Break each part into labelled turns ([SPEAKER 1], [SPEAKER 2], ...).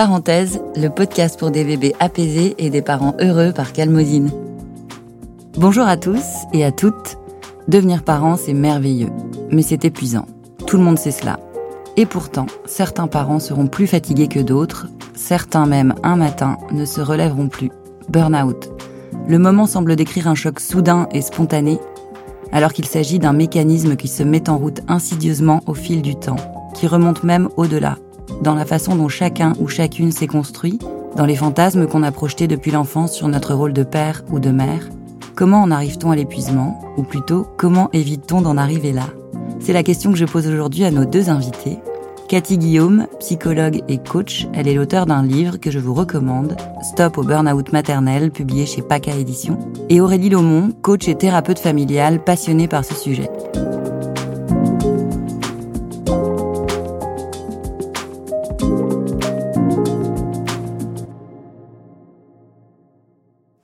[SPEAKER 1] Parenthèse, le podcast pour des bébés apaisés et des parents heureux par Calmodine. Bonjour à tous et à toutes. Devenir parent, c'est merveilleux, mais c'est épuisant. Tout le monde sait cela. Et pourtant, certains parents seront plus fatigués que d'autres, certains même un matin ne se relèveront plus. Burnout. Le moment semble décrire un choc soudain et spontané, alors qu'il s'agit d'un mécanisme qui se met en route insidieusement au fil du temps, qui remonte même au-delà, dans la façon dont chacun ou chacune s'est construit, dans les fantasmes qu'on a projetés depuis l'enfance sur notre rôle de père ou de mère. Comment en arrive-t-on à l'épuisement Ou plutôt, comment évite-t-on d'en arriver là? C'est la question que je pose aujourd'hui à nos deux invités. Cathy Guillaume, psychologue et coach, elle est l'auteur d'un livre que je vous recommande, Stop au burn-out maternel, publié chez PACA Éditions, et Aurélie Laumont, coach et thérapeute familiale passionnée par ce sujet.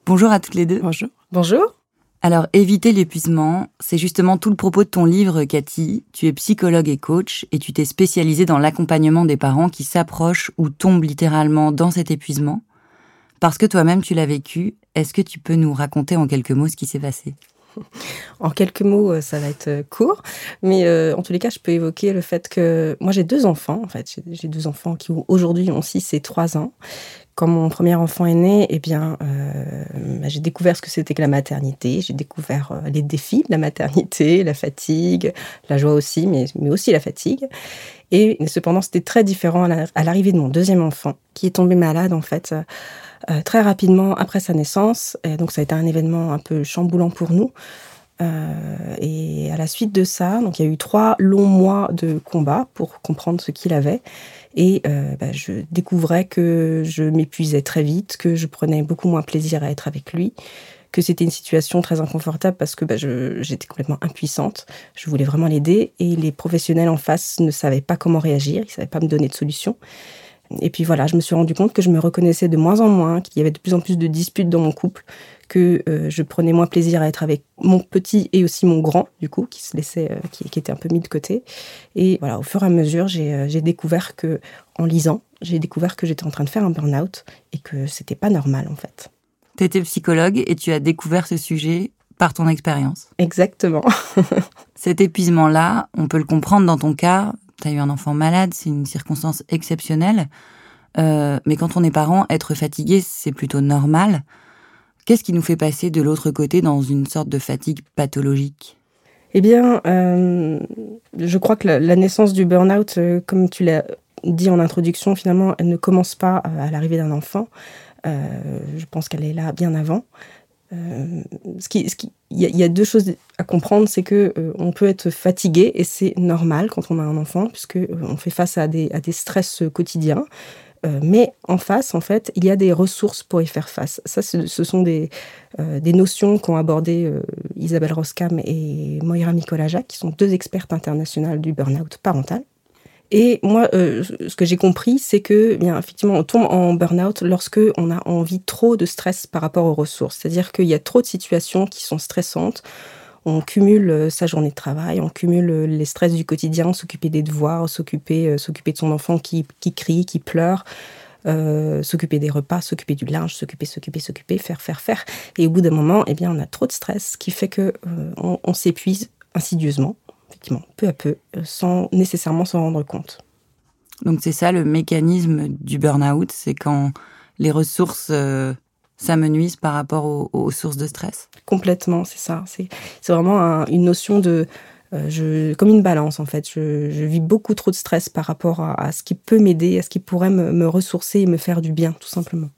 [SPEAKER 1] Bonjour à toutes les deux.
[SPEAKER 2] Bonjour. Bonjour.
[SPEAKER 1] Alors, éviter l'épuisement, c'est justement tout le propos de ton livre, Cathy. Tu es psychologue et coach et tu t'es spécialisée dans l'accompagnement des parents qui s'approchent ou tombent littéralement dans cet épuisement. Parce que toi-même, tu l'as vécu, est-ce que tu peux nous raconter en quelques mots ce qui s'est passé?
[SPEAKER 2] En quelques mots, euh, ça va être euh, court, mais euh, en tous les cas, je peux évoquer le fait que moi j'ai deux enfants, en fait, j'ai deux enfants qui aujourd'hui ont 6 et 3 ans, quand mon premier enfant est né, eh bien, euh, bah, j'ai découvert ce que c'était que la maternité. J'ai découvert euh, les défis de la maternité, la fatigue, la joie aussi, mais, mais aussi la fatigue. Et cependant, c'était très différent à l'arrivée de mon deuxième enfant, qui est tombé malade en fait euh, très rapidement après sa naissance. Donc, ça a été un événement un peu chamboulant pour nous. et à la suite de ça, donc il y a eu trois longs mois de combat pour comprendre ce qu'il avait. Et euh, bah, je découvrais que je m'épuisais très vite, que je prenais beaucoup moins plaisir à être avec lui, que c'était une situation très inconfortable parce que bah, j'étais complètement impuissante. Je voulais vraiment l'aider et les professionnels en face ne savaient pas comment réagir, ils ne savaient pas me donner de solution. Et puis voilà, je me suis rendu compte que je me reconnaissais de moins en moins, qu'il y avait de plus en plus de disputes dans mon couple, que euh, je prenais moins plaisir à être avec mon petit et aussi mon grand, du coup, qui se laissait, euh, qui, était un peu mis de côté. Et voilà, au fur et à mesure, j'ai euh, découvert que, en lisant, j'ai découvert que j'étais en train de faire un burn-out et que c'était pas normal, en fait.
[SPEAKER 1] Tu étais psychologue et tu as découvert ce sujet par ton expérience.
[SPEAKER 2] Exactement.
[SPEAKER 1] Cet épuisement-là, on peut le comprendre dans ton cas. Tu as eu un enfant malade, c'est une circonstance exceptionnelle. mais quand on est parent, être fatigué, c'est plutôt normal. Qu'est-ce qui nous fait passer de l'autre côté dans une sorte de fatigue pathologique?
[SPEAKER 2] Eh bien, euh, je crois que la, naissance du burn-out, euh, comme tu l'as dit en introduction, finalement, elle ne commence pas à l'arrivée d'un enfant. Euh, je pense qu'elle est là bien avant. Ce qui, il y, a deux choses à comprendre, c'est que on peut être fatigué et c'est normal quand on a un enfant, puisque on fait face à des, stress quotidiens. Euh, mais en face, en fait, il y a des ressources pour y faire face. Ça, ce, sont des, euh, notions qu'ont abordées euh, Isabelle Roskam et Moira Mikolajak, qui sont deux expertes internationales du burn-out parental. Et moi, ce que j'ai compris, c'est que, bien, effectivement, on tombe en burn-out lorsque on a envie trop de stress par rapport aux ressources. C'est-à-dire qu'il y a trop de situations qui sont stressantes on cumule euh, sa journée de travail, on cumule euh, les stress du quotidien, s'occuper des devoirs, s'occuper euh, s'occuper de son enfant qui, crie, qui pleure, s'occuper des repas, s'occuper du linge, s'occuper, s'occuper, s'occuper, faire, faire, faire. Et au bout d'un moment, eh bien, on a trop de stress, qui fait que on, s'épuise insidieusement, effectivement, peu à peu, sans nécessairement s'en rendre compte.
[SPEAKER 1] Donc c'est ça le mécanisme du burn-out, c'est quand les ressources ça me nuise par rapport aux, sources de stress?
[SPEAKER 2] Complètement, c'est ça. C'est vraiment une notion de... Euh, je, comme une balance, en fait. Je, vis beaucoup trop de stress par rapport à, ce qui peut m'aider, à ce qui pourrait me, ressourcer et me faire du bien, tout simplement.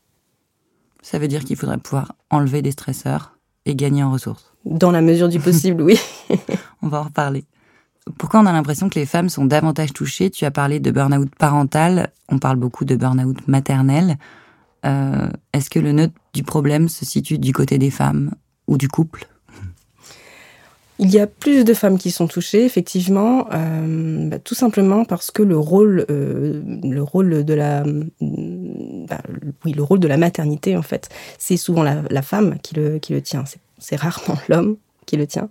[SPEAKER 1] Ça veut dire qu'il faudrait pouvoir enlever des stresseurs et gagner en ressources?
[SPEAKER 2] Dans la mesure du possible, oui.
[SPEAKER 1] on va en reparler. Pourquoi on a l'impression que les femmes sont davantage touchées? Tu as parlé de burn-out parental, on parle beaucoup de burn-out maternel. Euh, est-ce que le nœud du problème se situe du côté des femmes ou du couple?
[SPEAKER 2] Il y a plus de femmes qui sont touchées, effectivement, euh, bah, tout simplement parce que le rôle, euh, le rôle de la, bah, oui, le rôle de la maternité, en fait, c'est souvent la, femme qui le, qui le tient. C'est rarement l'homme qui le tient.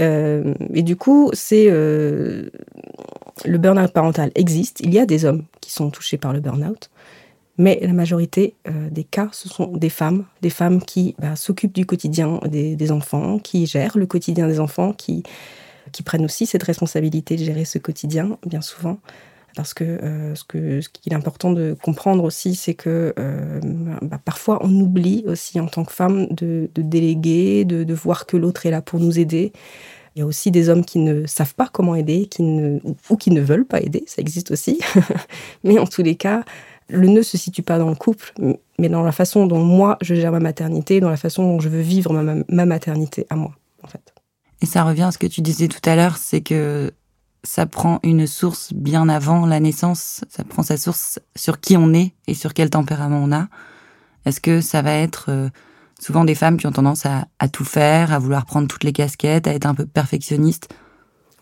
[SPEAKER 2] Euh, et du coup, c'est euh, le burn-out parental existe. Il y a des hommes qui sont touchés par le burn-out, mais la majorité euh, des cas, ce sont des femmes, des femmes qui bah, s'occupent du quotidien des, enfants, qui gèrent le quotidien des enfants, qui, qui prennent aussi cette responsabilité de gérer ce quotidien, bien souvent. Parce que, ce que ce qu'il est important de comprendre aussi, c'est que bah, parfois on oublie aussi en tant que femme de, déléguer, de, de, voir que l'autre est là pour nous aider, il y a aussi des hommes qui ne savent pas comment aider, qui ne, ou qui ne veulent pas aider, ça existe aussi. mais en tous les cas, le nœud se situe pas dans le couple, mais dans la façon dont moi je gère ma maternité, dans la façon dont je veux vivre ma, maternité à moi, en fait.
[SPEAKER 1] Et ça revient à ce que tu disais tout à l'heure, c'est que ça prend une source bien avant la naissance, ça prend sa source sur qui on est et sur quel tempérament on a. Est-ce que ça va être euh, souvent des femmes qui ont tendance à, tout faire, à vouloir prendre toutes les casquettes, à être un peu perfectionnistes?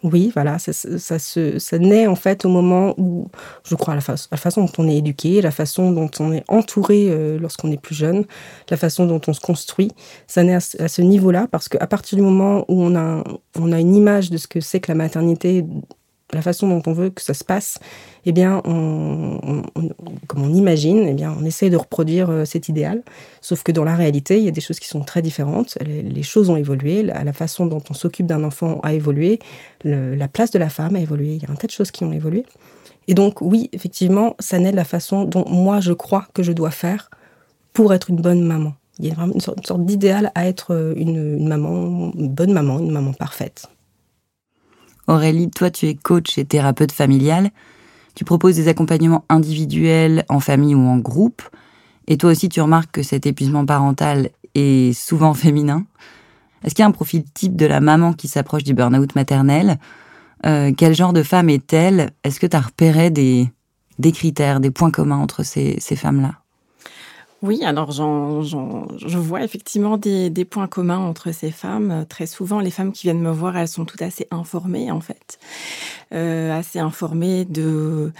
[SPEAKER 2] Oui, voilà, ça, ça, naît en fait au moment où, je crois, la, la, façon dont on est éduqué, la façon dont on est entouré euh, lorsqu'on est plus jeune, la façon dont on se construit, ça naît à, ce niveau-là parce qu'à partir du moment où on a, on a une image de ce que c'est que la maternité la façon dont on veut que ça se passe, eh bien, comme on imagine, eh bien, on essaie de reproduire euh, cet idéal. Sauf que dans la réalité, il y a des choses qui sont très différentes. Les, choses ont évolué, la, façon dont on s'occupe d'un enfant a évolué, la place de la femme a évolué. Il y a un tas de choses qui ont évolué. Et donc, oui, effectivement, ça naît de la façon dont moi je crois que je dois faire pour être une bonne maman. Il y a vraiment une sorte, d'idéal à être euh, une maman, une bonne maman, une maman parfaite.
[SPEAKER 1] Aurélie, toi, tu es coach et thérapeute familial. Tu proposes des accompagnements individuels, en famille ou en groupe. Et toi aussi, tu remarques que cet épuisement parental est souvent féminin. Est-ce qu'il y a un profil type de la maman qui s'approche du burn-out maternel? Euh, Quel genre de femme est-elle? Est-ce que tu as repéré des, des critères, des points communs entre ces, ces femmes-là?
[SPEAKER 3] Oui, alors je vois effectivement des, points communs entre ces femmes. Très souvent, les femmes qui viennent me voir, elles sont toutes assez informées en fait, euh, assez informées de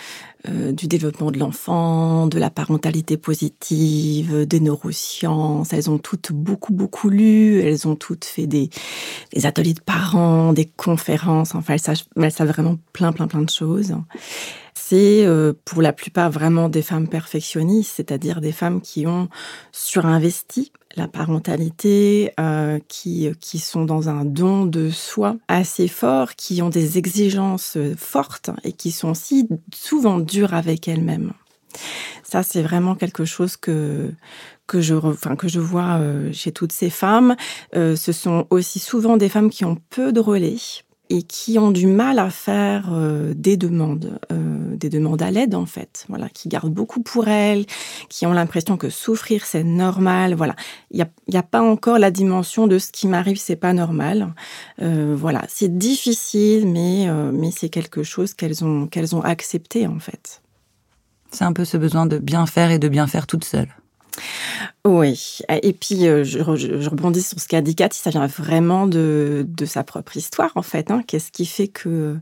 [SPEAKER 3] euh, du développement de l'enfant, de la parentalité positive, des neurosciences. Elles ont toutes beaucoup beaucoup lu. Elles ont toutes fait des, des ateliers de parents, des conférences. Enfin, elles savent, elles savent vraiment plein plein plein de choses c'est euh, pour la plupart vraiment des femmes perfectionnistes, c'est-à-dire des femmes qui ont surinvesti la parentalité, euh, qui, qui sont dans un don de soi assez fort, qui ont des exigences fortes et qui sont aussi souvent dures avec elles-mêmes. Ça, c'est vraiment quelque chose que que je, enfin, que je vois euh, chez toutes ces femmes. ce sont aussi souvent des femmes qui ont peu de relais, et qui ont du mal à faire euh, des demandes, euh, des demandes à l'aide en fait, voilà, qui gardent beaucoup pour elles, qui ont l'impression que souffrir c'est normal, voilà, il n'y a, a pas encore la dimension de ce qui m'arrive c'est pas normal, euh, voilà, c'est difficile mais mais c'est quelque chose qu'elles ont qu'elles ont accepté en fait.
[SPEAKER 1] C'est un peu ce besoin de bien faire et de bien faire toute seule.
[SPEAKER 3] Oui, et puis euh, je, rebondis sur ce qu'a dit Cathy, ça vient vraiment de, sa propre histoire en fait. Hein. Qu'est-ce qui fait que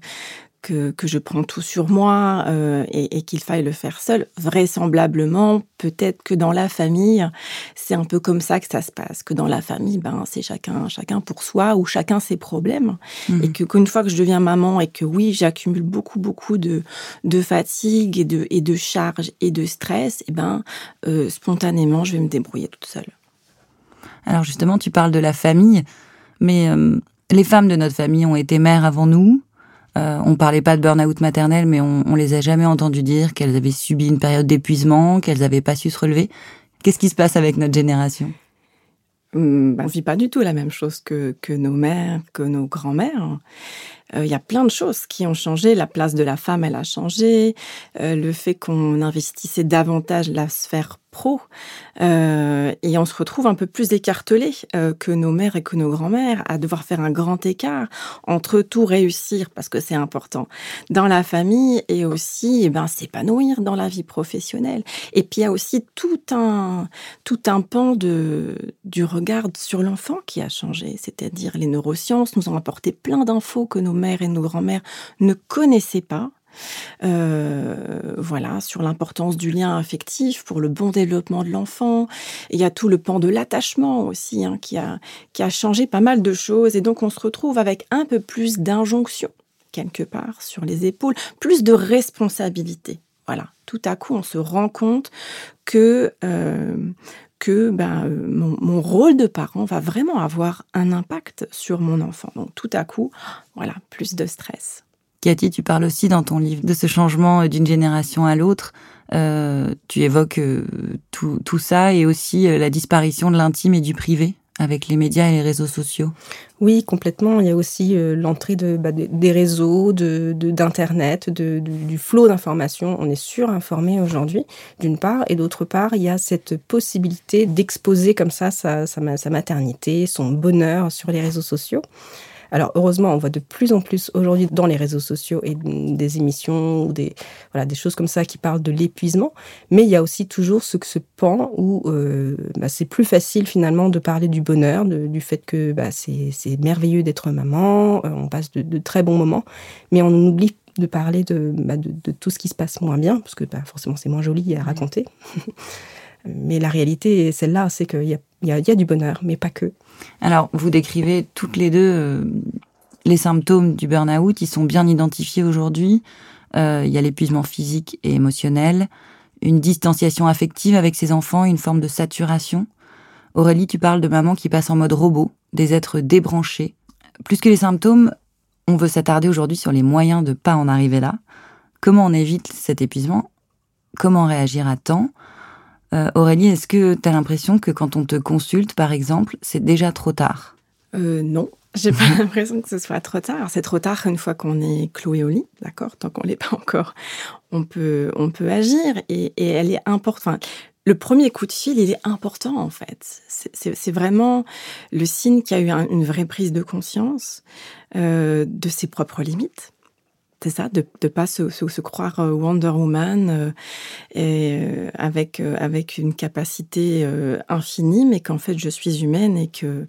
[SPEAKER 3] que, je prends tout sur moi euh, et, qu'il faille le faire seul. Vraisemblablement, peut-être que dans la famille, c'est un peu comme ça que ça se passe. Que dans la famille, ben c'est chacun, chacun pour soi ou chacun ses problèmes. Mhm. Et que qu'une fois que je deviens maman et que oui, j'accumule beaucoup, beaucoup de, de fatigue et de, et de charge et de stress, et ben euh, spontanément, je vais me débrouiller toute seule.
[SPEAKER 1] Alors justement, tu parles de la famille, mais euh, les femmes de notre famille ont été mères avant nous. Euh, on parlait pas de burn-out maternel, mais on, on les a jamais entendues dire qu'elles avaient subi une période d'épuisement, qu'elles n'avaient pas su se relever. Qu'est-ce qui se passe avec notre génération?
[SPEAKER 3] Hum, bah, On vit pas du tout la même chose que, que nos mères, que nos grands-mères. Euh, il y a plein de choses qui ont changé. La place de la femme, elle a changé. Euh, le fait qu'on investissait davantage la sphère pro. Euh, et on se retrouve un peu plus écartelé que nos mères et que nos grands-mères à devoir faire un grand écart entre tout réussir, parce que c'est important, dans la famille et aussi eh ben, s'épanouir dans la vie professionnelle. Et puis il y a aussi tout un, tout un pan de, du regard sur l'enfant qui a changé. C'est-à-dire les neurosciences nous ont apporté plein d'infos que nos mères et nos grands-mères ne connaissaient pas. euh, voilà, sur l'importance du lien affectif pour le bon développement de l'enfant. Il y a tout le pan de l'attachement aussi hein, qui, a, qui a changé pas mal de choses. Et donc, on se retrouve avec un peu plus d'injonction, quelque part, sur les épaules, plus de responsabilité. Voilà, tout à coup, on se rend compte que, euh, que ben, euh, mon, rôle de parent va vraiment avoir un impact sur mon enfant. Donc tout à coup, voilà, plus de stress.
[SPEAKER 1] Cathy, tu parles aussi dans ton livre de ce changement euh, d'une génération à l'autre. tu évoques tout, tout, ça et aussi la disparition de l'intime et du privé avec les médias et les réseaux sociaux
[SPEAKER 2] Oui, complètement. Il y a aussi euh, l'entrée de, bah, des réseaux, d'Internet, de, du flot d'informations. On est surinformé aujourd'hui, d'une part, et d'autre part, il y a cette possibilité d'exposer comme ça sa, sa maternité, son bonheur sur les réseaux sociaux. Alors heureusement, on voit de plus en plus aujourd'hui dans les réseaux sociaux et des émissions ou des voilà des choses comme ça qui parlent de l'épuisement, mais il y a aussi toujours ce, ce pan où euh, bah, c'est plus facile finalement de parler du bonheur, du fait que bah, c'est merveilleux d'être maman, euh, on passe de, très bons moments, mais on oublie de parler de, bah, de, tout ce qui se passe moins bien, parce que forcément c'est moins joli à raconter. mais la réalité, celle-là, c'est qu'il y a, y a du bonheur, mais pas que.
[SPEAKER 1] Alors, vous décrivez toutes les deux euh, les symptômes du burn-out. Ils sont bien identifiés aujourd'hui. Euh, il y a l'épuisement physique et émotionnel, une distanciation affective avec ses enfants, une forme de saturation. Aurélie, tu parles de maman qui passe en mode robot, des êtres débranchés. Plus que les symptômes, on veut s'attarder aujourd'hui sur les moyens de ne pas en arriver là. Comment on évite cet épuisement? Comment réagir à temps? Euh, Aurélie, est-ce que tu as l'impression que quand on te consulte, par exemple, c'est déjà trop tard?
[SPEAKER 3] Euh, Non, j'ai pas l'impression que ce soit trop tard. C'est trop tard une fois qu'on est cloué au lit, d'accord? Tant qu'on l'est pas encore, on peut, on peut agir et, elle est importante. le premier coup de fil, il est important en fait. C'est vraiment le signe qu'il y a eu une vraie prise de conscience euh, de ses propres limites c'est ça, de ne pas se, se, croire euh, Wonder Woman euh, euh, avec, avec une capacité infinie, mais qu'en fait je suis humaine et que,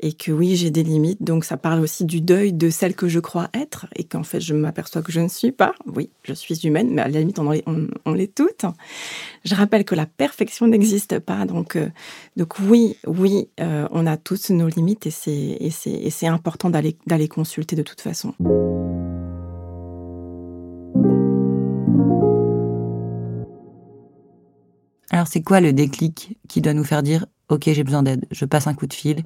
[SPEAKER 3] et que oui, j'ai des limites. Donc ça parle aussi du deuil de celle que je crois être et qu'en fait je m'aperçois que je ne suis pas. Oui, je suis humaine, mais à la limite on, on, on l'est toutes. Je rappelle que la perfection n'existe pas. Donc, donc oui, oui, on a tous nos limites et c'est important d'aller consulter de toute façon.
[SPEAKER 1] Alors c'est quoi le déclic qui doit nous faire dire ok j'ai besoin d'aide, je passe un coup de fil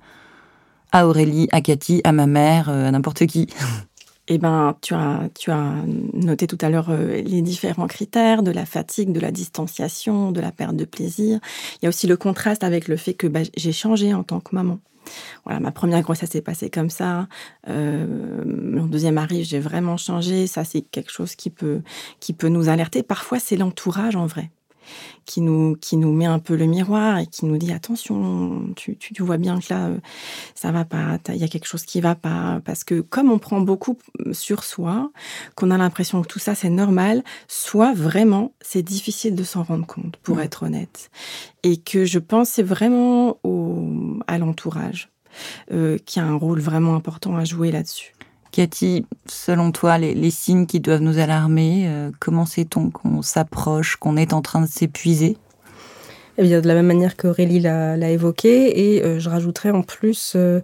[SPEAKER 1] à Aurélie, à Cathy, à ma mère, euh, à n'importe qui
[SPEAKER 3] Eh ben, tu as, tu as noté tout à l'heure euh, les différents critères de la fatigue, de la distanciation, de la perte de plaisir. Il y a aussi le contraste avec le fait que bah, j'ai changé en tant que maman. Voilà, ma première grossesse s'est passée comme ça. Euh, mon deuxième arrive, j'ai vraiment changé. Ça, c'est quelque chose qui peut, qui peut nous alerter. Parfois, c'est l'entourage en vrai qui nous, qui nous met un peu le miroir et qui nous dit attention, tu, tu, vois bien que là, euh, ça va pas, il y a quelque chose qui va pas. Parce que comme on prend beaucoup sur soi, qu'on a l'impression que tout ça c'est normal, soit vraiment c'est difficile de s'en rendre compte, pour être honnête. Et que je pense c'est vraiment au, à l'entourage euh, qui a un rôle vraiment important à jouer là-dessus.
[SPEAKER 1] Cathy, selon toi, les, signes qui doivent nous alarmer, euh, comment sait-on qu'on s'approche, qu'on est en train de s'épuiser?
[SPEAKER 2] Eh bien, de la même manière qu'Aurélie l'a évoqué, et euh, je rajouterais en plus euh,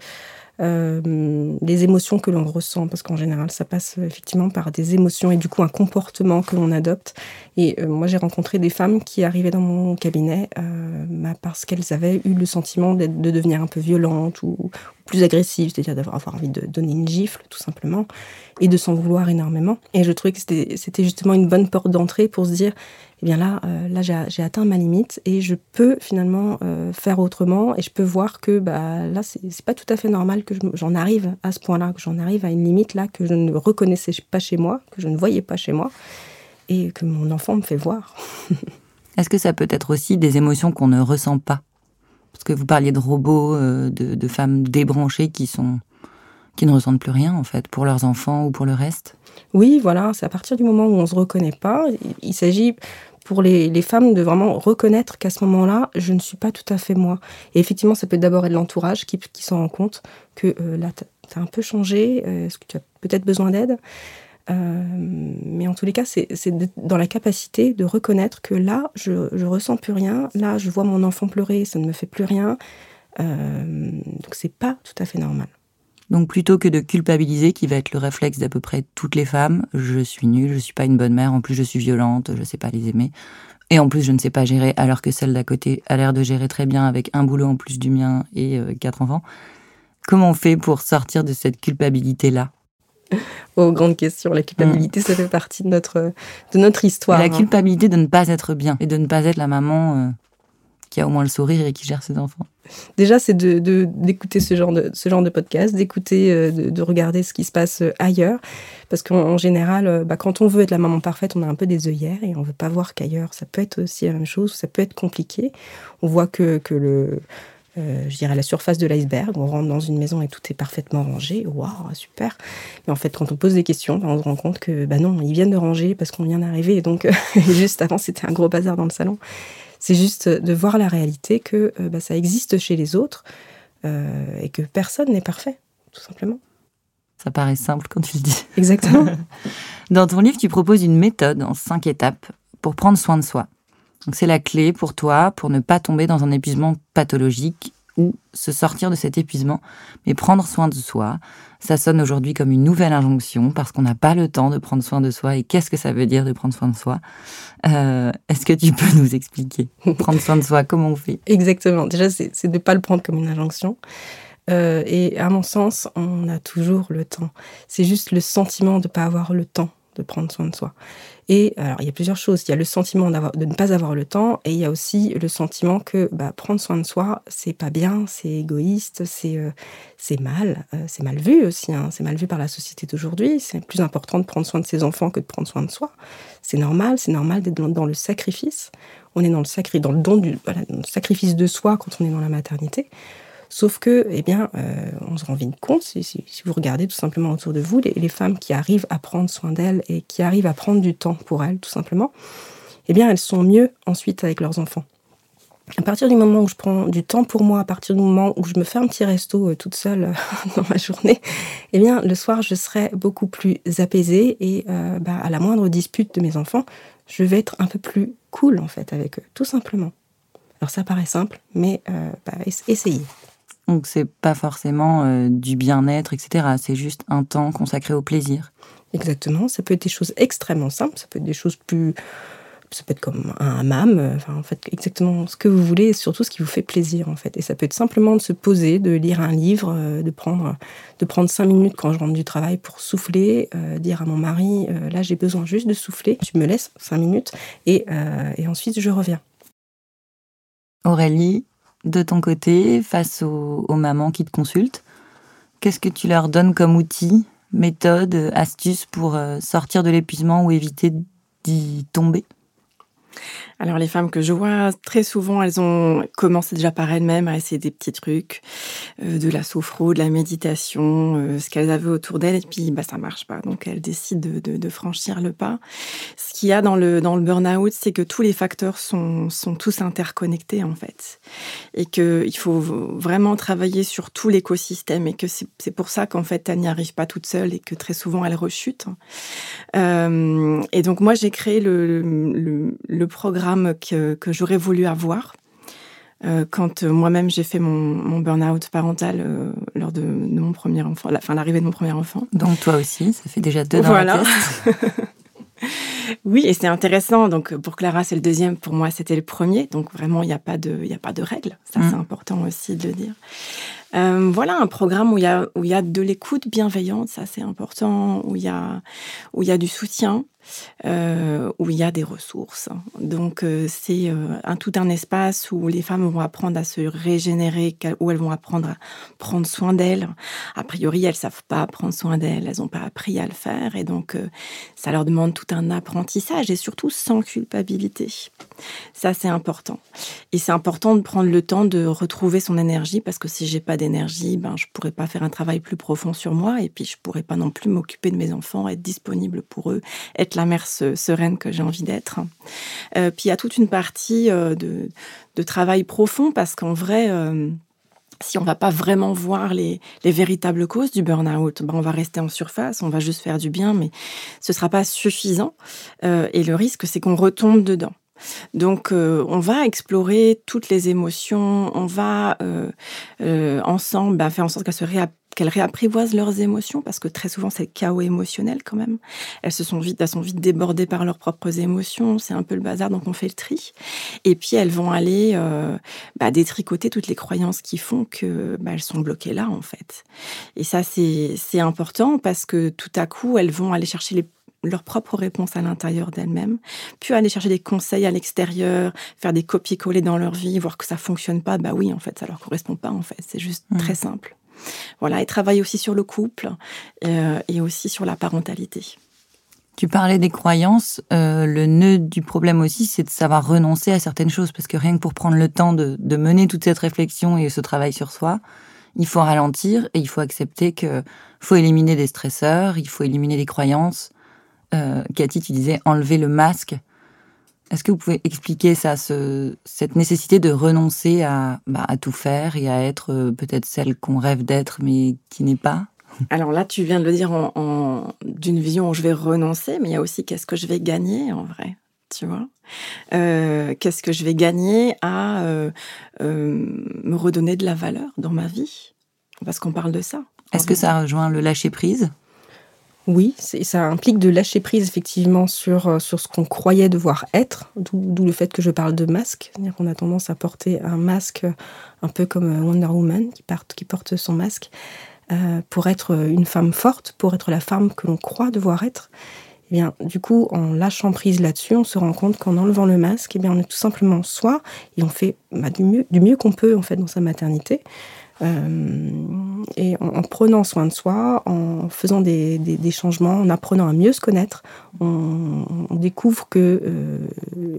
[SPEAKER 2] les émotions que l'on ressent, parce qu'en général, ça passe effectivement par des émotions et du coup un comportement que l'on adopte. Et moi, j'ai rencontré des femmes qui arrivaient dans mon cabinet bah, parce qu'elles avaient eu le sentiment de devenir un peu violentes ou, plus agressive, c'est-à-dire d'avoir envie de donner une gifle, tout simplement, et de s'en vouloir énormément. Et je trouvais que c'était justement une bonne porte d'entrée pour se dire, eh bien là, euh, là j'ai atteint ma limite et je peux finalement euh, faire autrement et je peux voir que bah, là, c'est pas tout à fait normal que j'en arrive à ce point-là, que j'en arrive à une limite là que je ne reconnaissais pas chez moi, que je ne voyais pas chez moi et que mon enfant me fait voir.
[SPEAKER 1] Est-ce que ça peut être aussi des émotions qu'on ne ressent pas? Que vous parliez de robots, euh, de, femmes débranchées qui sont qui ne ressentent plus rien en fait pour leurs enfants ou pour le reste.
[SPEAKER 2] Oui, voilà, c'est à partir du moment où on se reconnaît pas. Il, s'agit pour les, femmes de vraiment reconnaître qu'à ce moment-là, je ne suis pas tout à fait moi. Et effectivement, ça peut d'abord être l'entourage qui, qui s'en rend compte que euh, là, tu as un peu changé, euh, est-ce que tu as peut-être besoin d'aide? Mais en tous les cas, c'est dans la capacité de reconnaître que là, je, je ressens plus rien. Là, je vois mon enfant pleurer, ça ne me fait plus rien. donc c'est pas tout à fait normal.
[SPEAKER 1] Donc plutôt que de culpabiliser, qui va être le réflexe d'à peu près toutes les femmes, je suis nulle, je suis pas une bonne mère, en plus je suis violente, je sais pas les aimer. Et en plus, je ne sais pas gérer, alors que celle d'à côté a l'air de gérer très bien avec un boulot en plus du mien et euh, quatre enfants. Comment on fait pour sortir de cette culpabilité-là?
[SPEAKER 2] Oh, grande question. La culpabilité, ça fait partie de notre, de notre histoire.
[SPEAKER 1] la hein. culpabilité de ne pas être bien et de ne pas être la maman euh, qui a au moins le sourire et qui gère ses enfants.
[SPEAKER 2] Déjà, c'est de, d'écouter ce genre de, ce genre de podcast, d'écouter, euh, de, regarder ce qui se passe euh, ailleurs. Parce qu'en général, bah, quand on veut être la maman parfaite, on a un peu des œillères et on veut pas voir qu'ailleurs, ça peut être aussi la même chose, ça peut être compliqué. On voit que, que le, je dirais la surface de l'iceberg. On rentre dans une maison et tout est parfaitement rangé. Waouh, super. Mais en fait, quand on pose des questions, bah, on se rend compte que bah non, ils viennent de ranger parce qu'on vient d'arriver. Et donc, juste avant, c'était un gros bazar dans le salon. C'est juste de voir la réalité que euh, bah, ça existe chez les autres euh, et que personne n'est parfait, tout simplement.
[SPEAKER 1] Ça paraît simple quand tu le dis.
[SPEAKER 2] Exactement.
[SPEAKER 1] Dans ton livre, tu proposes une méthode en cinq étapes pour prendre soin de soi. Donc c'est la clé pour toi pour ne pas tomber dans un épuisement pathologique ou se sortir de cet épuisement, mais prendre soin de soi. Ça sonne aujourd'hui comme une nouvelle injonction parce qu'on n'a pas le temps de prendre soin de soi. Et qu'est-ce que ça veut dire de prendre soin de soi? Euh, Est-ce que tu peux nous expliquer? Prendre soin de soi, comment on fait?
[SPEAKER 2] Exactement. Déjà, c'est de ne pas le prendre comme une injonction. Euh, et à mon sens, on a toujours le temps. C'est juste le sentiment de ne pas avoir le temps de prendre soin de soi. Et alors, il y a plusieurs choses. Il y a le sentiment de ne pas avoir le temps, et il y a aussi le sentiment que bah, prendre soin de soi, c'est pas bien, c'est égoïste, c'est euh, mal, euh, c'est mal vu aussi. Hein. C'est mal vu par la société d'aujourd'hui. C'est plus important de prendre soin de ses enfants que de prendre soin de soi. C'est normal, c'est normal d'être dans, le sacrifice. On est dans le dans le don du dans le sacrifice de soi quand on est dans la maternité. Sauf que, eh bien, euh, on se rend vite compte, si, vous regardez tout simplement autour de vous, les, femmes qui arrivent à prendre soin d'elles et qui arrivent à prendre du temps pour elles, tout simplement, eh bien, elles sont mieux ensuite avec leurs enfants. À partir du moment où je prends du temps pour moi, à partir du moment où je me fais un petit resto euh, toute seule euh, dans ma journée, eh bien, le soir, je serai beaucoup plus apaisée et bah, à la moindre dispute de mes enfants, je vais être un peu plus cool, en fait, avec eux, tout simplement. Alors, ça paraît simple, mais bah, essayez.
[SPEAKER 1] Donc c'est pas forcément euh, du bien-être, etc. C'est juste un temps consacré au plaisir.
[SPEAKER 2] Exactement. Ça peut être des choses extrêmement simples. Ça peut être des choses plus. Ça peut être comme un hammam. Euh, enfin, en fait, exactement ce que vous voulez, surtout ce qui vous fait plaisir, en fait. Et ça peut être simplement de se poser, de lire un livre, euh, de prendre, de prendre cinq minutes quand je rentre du travail pour souffler, dire à mon mari, là, j'ai besoin juste de souffler. Tu me laisses cinq minutes et, et ensuite je reviens.
[SPEAKER 1] Aurélie, de ton côté face aux, mamans qui te consultent? Qu'est-ce que tu leur donnes comme outil, méthode, astuce pour euh, sortir de l'épuisement ou éviter d'y tomber?
[SPEAKER 3] Alors les femmes que je vois, très souvent, elles ont commencé déjà par elles-mêmes à essayer des petits trucs, euh, de la sophro, de la méditation, euh, ce qu'elles avaient autour d'elles, et puis bah ça marche pas. Donc elles décident de, franchir le pas. Ce qu'il y a dans le burn-out, c'est que tous les facteurs sont tous interconnectés en fait, et que il faut vraiment travailler sur tout l'écosystème, et que c'est pour ça qu'en fait elle n'y arrive pas toute seule et que très souvent elle rechute. Euh, et donc moi j'ai créé le programme que, que j'aurais voulu avoir. Euh, quand euh, moi-même j'ai fait mon, mon burn-out parental euh, lors de, mon premier enfant, la, fin l'arrivée de mon premier enfant.
[SPEAKER 1] Donc toi aussi, ça fait déjà deux dans
[SPEAKER 3] voilà. oui, et c'est intéressant. Donc pour Clara, c'est le deuxième. Pour moi, c'était le premier. Donc vraiment, il n'y a pas de, il a pas de règles. Ça, c'est mm. important aussi de le dire. Euh, voilà un programme où il y a où il y a de l'écoute bienveillante, ça c'est important, où il y a où il y a du soutien, euh, où il y a des ressources. Donc euh, c'est euh, un tout un espace où les femmes vont apprendre à se régénérer, où elles vont apprendre à prendre soin d'elles. A priori, elles savent pas prendre soin d'elles, elles n'ont pas appris à le faire, et donc ça leur demande tout un apprentissage et surtout sans culpabilité. Ça c'est important. Et c'est important de prendre le temps de retrouver son énergie parce que si j'ai pas d'énergie, ben je pourrais pas faire un travail plus profond sur moi et puis je pourrais pas non plus m'occuper de mes enfants, être disponible pour eux, être la mère sereine que j'ai envie d'être. Euh, puis il y a toute une partie euh, de, travail profond parce qu'en vrai, euh, si on va pas vraiment voir les, véritables causes du burn-out, ben on va rester en surface, on va juste faire du bien, mais ce sera pas suffisant. Et le risque, c'est qu'on retombe dedans. Donc, on va explorer toutes les émotions, on va ensemble ben, faire en sorte qu'elles se qu'elles réapprivoisent leurs émotions, parce que très souvent c'est le chaos émotionnel quand même. Elles se sont vite, elles sont vite débordées par leurs propres émotions, c'est un peu le bazar, donc on fait le tri. Et puis elles vont aller euh, bah, détricoter toutes les croyances qui font que bah, elles sont bloquées là en fait. Et ça c'est important parce que tout à coup elles vont aller chercher les leurs propres réponses à l'intérieur d'elles-mêmes, puis aller chercher des conseils à l'extérieur, faire des copier-coller dans leur vie, voir que ça fonctionne pas, bah oui, en fait, ça leur correspond pas, en fait. C'est juste mmh. très simple. Voilà, et travaille aussi sur le couple euh, et aussi sur la parentalité.
[SPEAKER 1] Tu parlais des croyances. Euh, le nœud du problème aussi, c'est de savoir renoncer à certaines choses, parce que rien que pour prendre le temps de, mener toute cette réflexion et ce travail sur soi, il faut ralentir et il faut accepter que faut éliminer des stresseurs, il faut éliminer des croyances. Euh, Cathy, tu disais enlever le masque est-ce que vous pouvez expliquer ça, cette nécessité de renoncer bah, à, tout faire et à être euh, peut-être celle qu'on rêve d'être mais qui n'est pas?
[SPEAKER 3] Alors là, tu viens de le dire en, d'une vision où je vais renoncer, mais il y a aussi qu'est-ce que je vais gagner en vrai, tu vois? Euh, Qu'est-ce que je vais gagner à euh, me redonner de la valeur dans ma vie? Parce qu'on parle de ça.
[SPEAKER 1] Est-ce que ça rejoint le lâcher prise
[SPEAKER 2] oui, ça implique de lâcher prise effectivement sur, euh, sur ce qu'on croyait devoir être, d'où le fait que je parle de masque. C'est-à-dire qu'on a tendance à porter un masque un peu comme euh, Wonder Woman qui, porte, son masque euh, pour être une femme forte, pour être la femme que l'on croit devoir être. Eh bien, du coup, en lâchant prise là-dessus, on se rend compte qu'en enlevant le masque, eh bien, on est tout simplement soi et on fait bah, du mieux, du mieux qu'on peut en fait dans sa maternité. Euh, et en, prenant soin de soi, en faisant des, changements, en apprenant à mieux se connaître, on, découvre que, euh,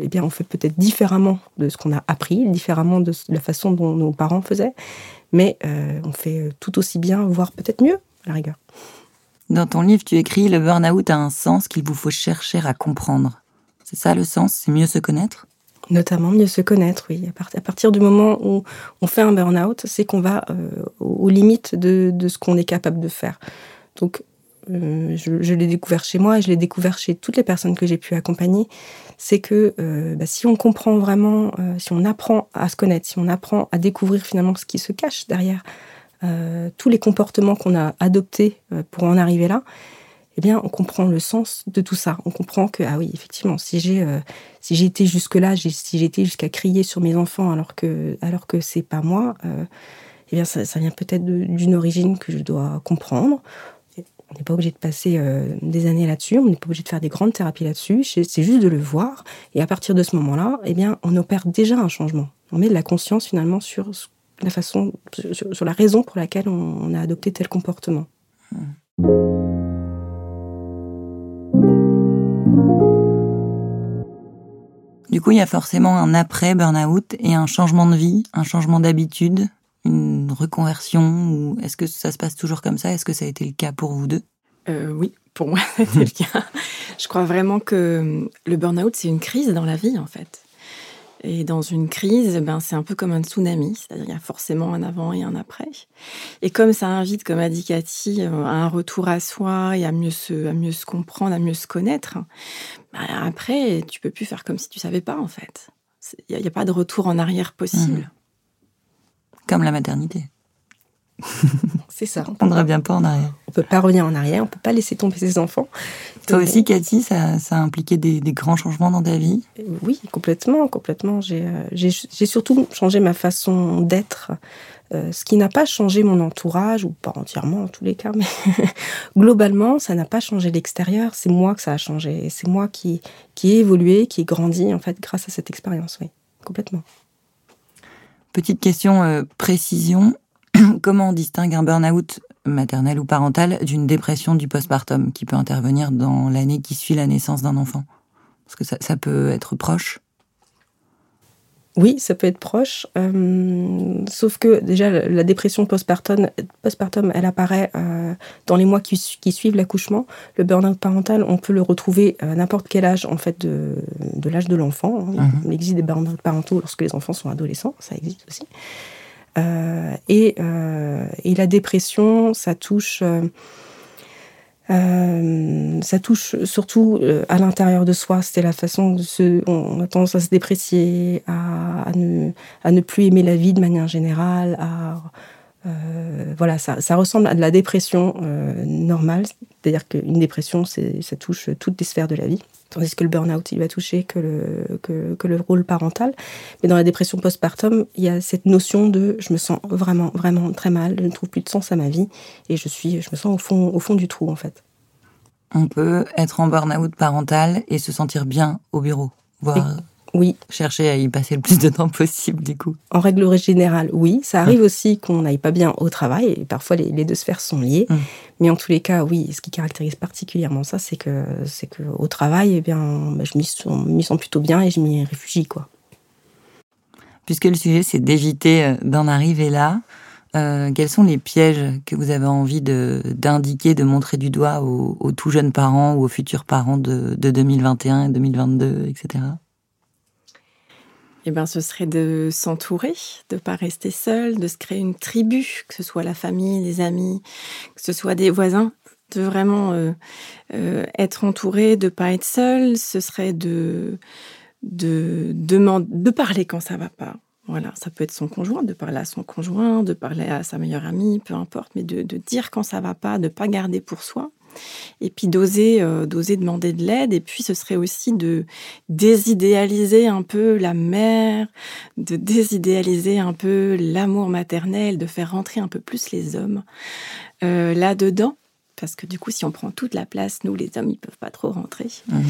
[SPEAKER 2] eh bien, on fait peut-être différemment de ce qu'on a appris, différemment de, la façon dont nos parents faisaient, mais euh, on fait tout aussi bien, voire peut-être mieux, à la rigueur.
[SPEAKER 1] Dans ton livre, tu écris Le burn-out a un sens qu'il vous faut chercher à comprendre. C'est ça le sens? C'est mieux se connaître?
[SPEAKER 2] Notamment mieux se connaître, oui. À, partir du moment où on fait un burn-out, c'est qu'on va euh, aux limites de, ce qu'on est capable de faire. Donc, euh, je, l'ai découvert chez moi je l'ai découvert chez toutes les personnes que j'ai pu accompagner. C'est que euh, bah, si on comprend vraiment, si on apprend à se connaître, si on apprend à découvrir finalement ce qui se cache derrière tous les comportements qu'on a adoptés pour en arriver là, eh bien, on comprend le sens de tout ça. On comprend que, ah oui, effectivement, si j'ai euh, si jusque-là, si été jusqu'à crier sur mes enfants alors que, alors que c'est pas moi, euh, eh bien, ça, vient peut-être d'une origine que je dois comprendre. On n'est pas obligé de passer euh, des années là-dessus, on n'est pas obligé de faire des grandes thérapies là-dessus, c'est juste de le voir. Et à partir de ce moment-là, eh bien, on opère déjà un changement. On met de la conscience finalement sur la façon, sur, la raison pour laquelle on, a adopté tel comportement. Mmh.
[SPEAKER 1] Du coup, il y a forcément un après burn-out et un changement de vie, un changement d'habitude, une reconversion. Ou est-ce que ça se passe toujours comme ça? Est-ce que ça a été le cas pour vous deux?
[SPEAKER 3] Euh, Oui, pour moi, c'était le cas. Je crois vraiment que le burn-out, c'est une crise dans la vie, en fait. Et dans une crise, ben, c'est un peu comme un tsunami, c'est-à-dire il y a forcément un avant et un après. Et comme ça invite, comme a dit Cathy, euh, à un retour à soi et à mieux se, à mieux se comprendre, à mieux se connaître, ben, après, tu peux plus faire comme si tu savais pas, en fait. Il n'y a, pas de retour en arrière possible. Mmh.
[SPEAKER 1] Comme la maternité.
[SPEAKER 2] C'est ça.
[SPEAKER 1] On ne revient pas en arrière.
[SPEAKER 2] On peut pas revenir en arrière, on peut pas laisser tomber ses enfants.
[SPEAKER 1] Toi aussi, Cathy, ça, a impliqué des, grands changements dans ta vie?
[SPEAKER 2] Oui, complètement, complètement. J'ai euh, surtout changé ma façon d'être. Euh, ce qui n'a pas changé mon entourage, ou pas entièrement en tous les cas, mais globalement, ça n'a pas changé l'extérieur. C'est moi que ça a changé. C'est moi qui, qui ai évolué, qui ai grandi, en fait, grâce à cette expérience, oui, complètement.
[SPEAKER 1] Petite question euh, précision. Comment on distingue un burn-out maternel ou parental d'une dépression du postpartum qui peut intervenir dans l'année qui suit la naissance d'un enfant? Parce que ça, peut être proche
[SPEAKER 2] oui, ça peut être proche, euh, sauf que déjà la dépression postpartum, postpartum elle apparaît euh, dans les mois qui, suivent l'accouchement. Le burn-out parental, on peut le retrouver à n'importe quel âge en fait de, l'âge de l'enfant. Hein. Mhm. Il existe des burn-out parentaux lorsque les enfants sont adolescents, ça existe aussi. Et, et, la dépression, ça touche euh, ça touche surtout euh, à l'intérieur de soi. C'était la façon de se, on a tendance à se déprécier, à, ne, à ne plus aimer la vie de manière générale. À, euh, voilà, ça, ça, ressemble à de la dépression normale. C'est-à-dire qu'une dépression, ça touche toutes les sphères de la vie. Tandis que le burn-out, il va toucher que le, que, que, le rôle parental. Mais dans la dépression postpartum, il y a cette notion de je me sens vraiment, vraiment très mal, je ne trouve plus de sens à ma vie et je, suis, je me sens au fond, au fond du trou, en fait.
[SPEAKER 1] On peut être en burn-out parental et se sentir bien au bureau, voire
[SPEAKER 2] oui.
[SPEAKER 1] chercher à y passer le plus de temps possible, du coup.
[SPEAKER 2] En règle générale, oui. Ça arrive aussi qu'on n'aille pas bien au travail, et parfois les, deux sphères sont liées. Hum. Mais en tous les cas, oui, ce qui caractérise particulièrement ça, c'est que, c'est que au travail, eh bien, bah, je m'y sens, plutôt bien et je m'y réfugie, quoi.
[SPEAKER 1] Puisque le sujet, c'est d'éviter euh, d'en arriver là, euh, quels sont les pièges que vous avez envie d'indiquer, de, montrer du doigt aux, tout jeunes parents ou aux futurs parents de, 2021 et 2022, etc.
[SPEAKER 3] Eh ben, ce serait de s'entourer, de ne pas rester seul, de se créer une tribu, que ce soit la famille, les amis, que ce soit des voisins, de vraiment euh, euh, être entouré, de ne pas être seul. Ce serait de de, de, de parler quand ça va pas, voilà, ça peut être son conjoint, de parler à son conjoint, de parler à sa meilleure amie, peu importe, mais de, dire quand ça va pas, de pas garder pour soi. Et puis d'oser, euh, d'oser demander de l'aide. Et puis ce serait aussi de désidéaliser un peu la mère, de désidéaliser un peu l'amour maternel, de faire rentrer un peu plus les hommes euh, là-dedans. Parce que du coup, si on prend toute la place, nous, les hommes, ils peuvent pas trop rentrer. Mmh.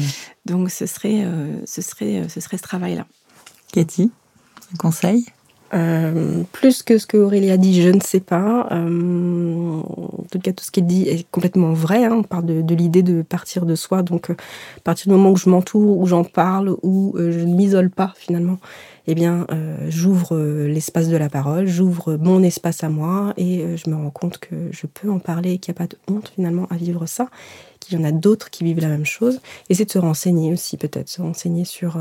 [SPEAKER 3] Donc ce serait, euh, ce serait, ce serait ce travail-là.
[SPEAKER 1] Cathy conseil
[SPEAKER 2] euh, plus que ce que Aurélie a dit, je ne sais pas. Euh, en tout cas, tout ce qu'elle dit est complètement vrai. Hein. On parle de, l'idée de partir de soi. Donc, euh, à partir du moment où je m'entoure, où j'en parle, où je ne m'isole pas finalement, eh bien, j'ouvre l'espace de la parole, j'ouvre mon espace à moi et je me rends compte que je peux en parler, qu'il n'y a pas de honte finalement à vivre ça, qu'il y en a d'autres qui vivent la même chose. Et c'est de se renseigner aussi, peut-être, se renseigner sur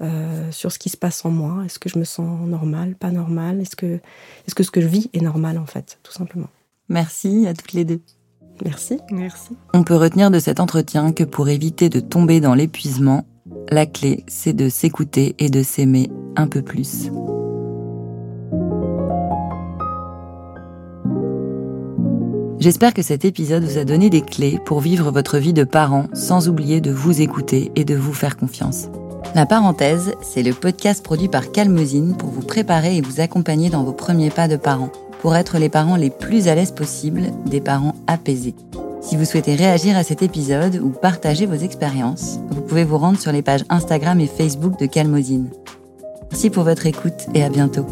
[SPEAKER 2] euh, sur ce qui se passe en moi. Est-ce que je me sens normal, pas normal Est-ce que, est-ce que ce que je vis est normal en fait, tout simplement?
[SPEAKER 1] Merci à toutes les deux.
[SPEAKER 2] Merci.
[SPEAKER 3] Merci.
[SPEAKER 1] On peut retenir de cet entretien que pour éviter de tomber dans l'épuisement, la clé, c'est de s'écouter et de s'aimer un peu plus. J'espère que cet épisode vous a donné des clés pour vivre votre vie de parent sans oublier de vous écouter et de vous faire confiance. La parenthèse, c'est le podcast produit par Calmosine pour vous préparer et vous accompagner dans vos premiers pas de parents, pour être les parents les plus à l'aise possible, des parents apaisés. Si vous souhaitez réagir à cet épisode ou partager vos expériences, vous pouvez vous rendre sur les pages Instagram et Facebook de Calmosine. Merci pour votre écoute et à bientôt.